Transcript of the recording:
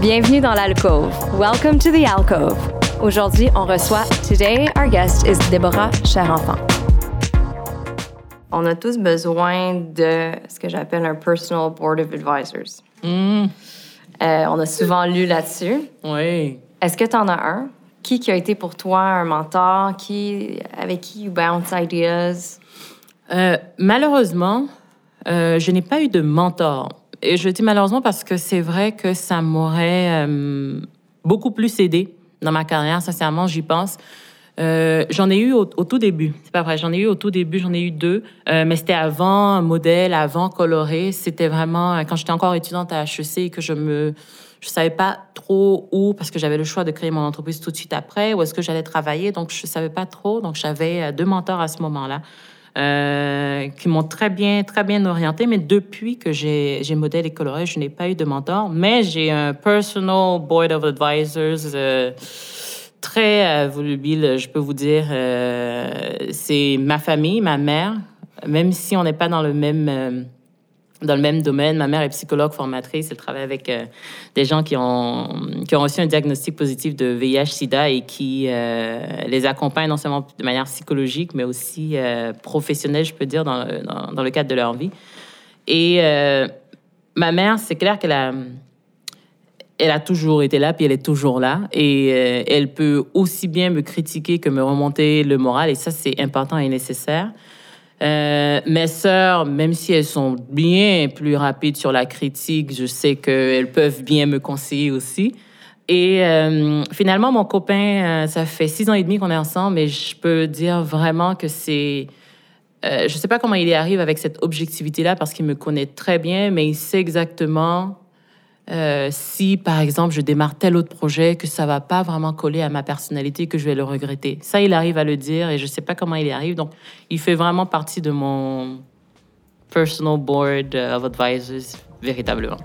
Bienvenue dans l'alcove. Welcome to the alcove. Aujourd'hui, on reçoit Today our guest is Deborah Cherenfant. On a tous besoin de ce que j'appelle un personal board of advisors. Mm. Euh, on a souvent lu là-dessus. Oui. Est-ce que tu en as un? Qui qui a été pour toi un mentor? Qui, avec qui you bounce ideas? Euh, malheureusement, euh, je n'ai pas eu de mentor. Et je dis malheureusement parce que c'est vrai que ça m'aurait euh, beaucoup plus aidé dans ma carrière. Sincèrement, j'y pense. Euh, j'en ai eu au, tout début. C'est pas vrai. J'en ai eu au tout début. J'en ai eu deux. Euh, mais c'était avant modèle, avant coloré. C'était vraiment quand j'étais encore étudiante à HEC et que je me, je savais pas trop où parce que j'avais le choix de créer mon entreprise tout de suite après. Où est-ce que j'allais travailler Donc je savais pas trop. Donc j'avais deux mentors à ce moment-là. Qui m'ont très bien, très bien orienté. Mais depuis que j'ai j'ai modèle et coloré, je n'ai pas eu de mentor. Mais j'ai un personal board of advisors euh, très euh, volubile, je peux vous dire. Euh, c'est ma famille, ma mère, même si on n'est pas dans le même... dans le même domaine. Ma mère est psychologue formatrice. Elle travaille avec euh, des gens qui ont, qui ont reçu un diagnostic positif de VIH-Sida et qui euh, les accompagnent non seulement de manière psychologique, mais aussi euh, professionnelle, je peux dire, dans, dans, le cadre de leur vie. Et ma mère, c'est clair qu'elle a, elle a toujours été là, puis elle est toujours là. Et elle peut aussi bien me critiquer que me remonter le moral. Et ça, c'est important et nécessaire. Euh, mes sœurs, même si elles sont bien plus rapides sur la critique, je sais qu'elles peuvent bien me conseiller aussi. Et euh, finalement, mon copain, euh, ça fait six ans et demi qu'on est ensemble, et je peux dire vraiment que c'est... Je sais pas comment il y arrive avec cette objectivité-là, parce qu'il me connaît très bien, mais il sait exactement euh, si, par exemple, je démarre tel autre projet, que ça va pas vraiment coller à ma personnalité, que je vais le regretter. Ça, il arrive à le dire et je sais pas comment il y arrive. Donc, il fait vraiment partie de mon personal board of advisors, véritablement.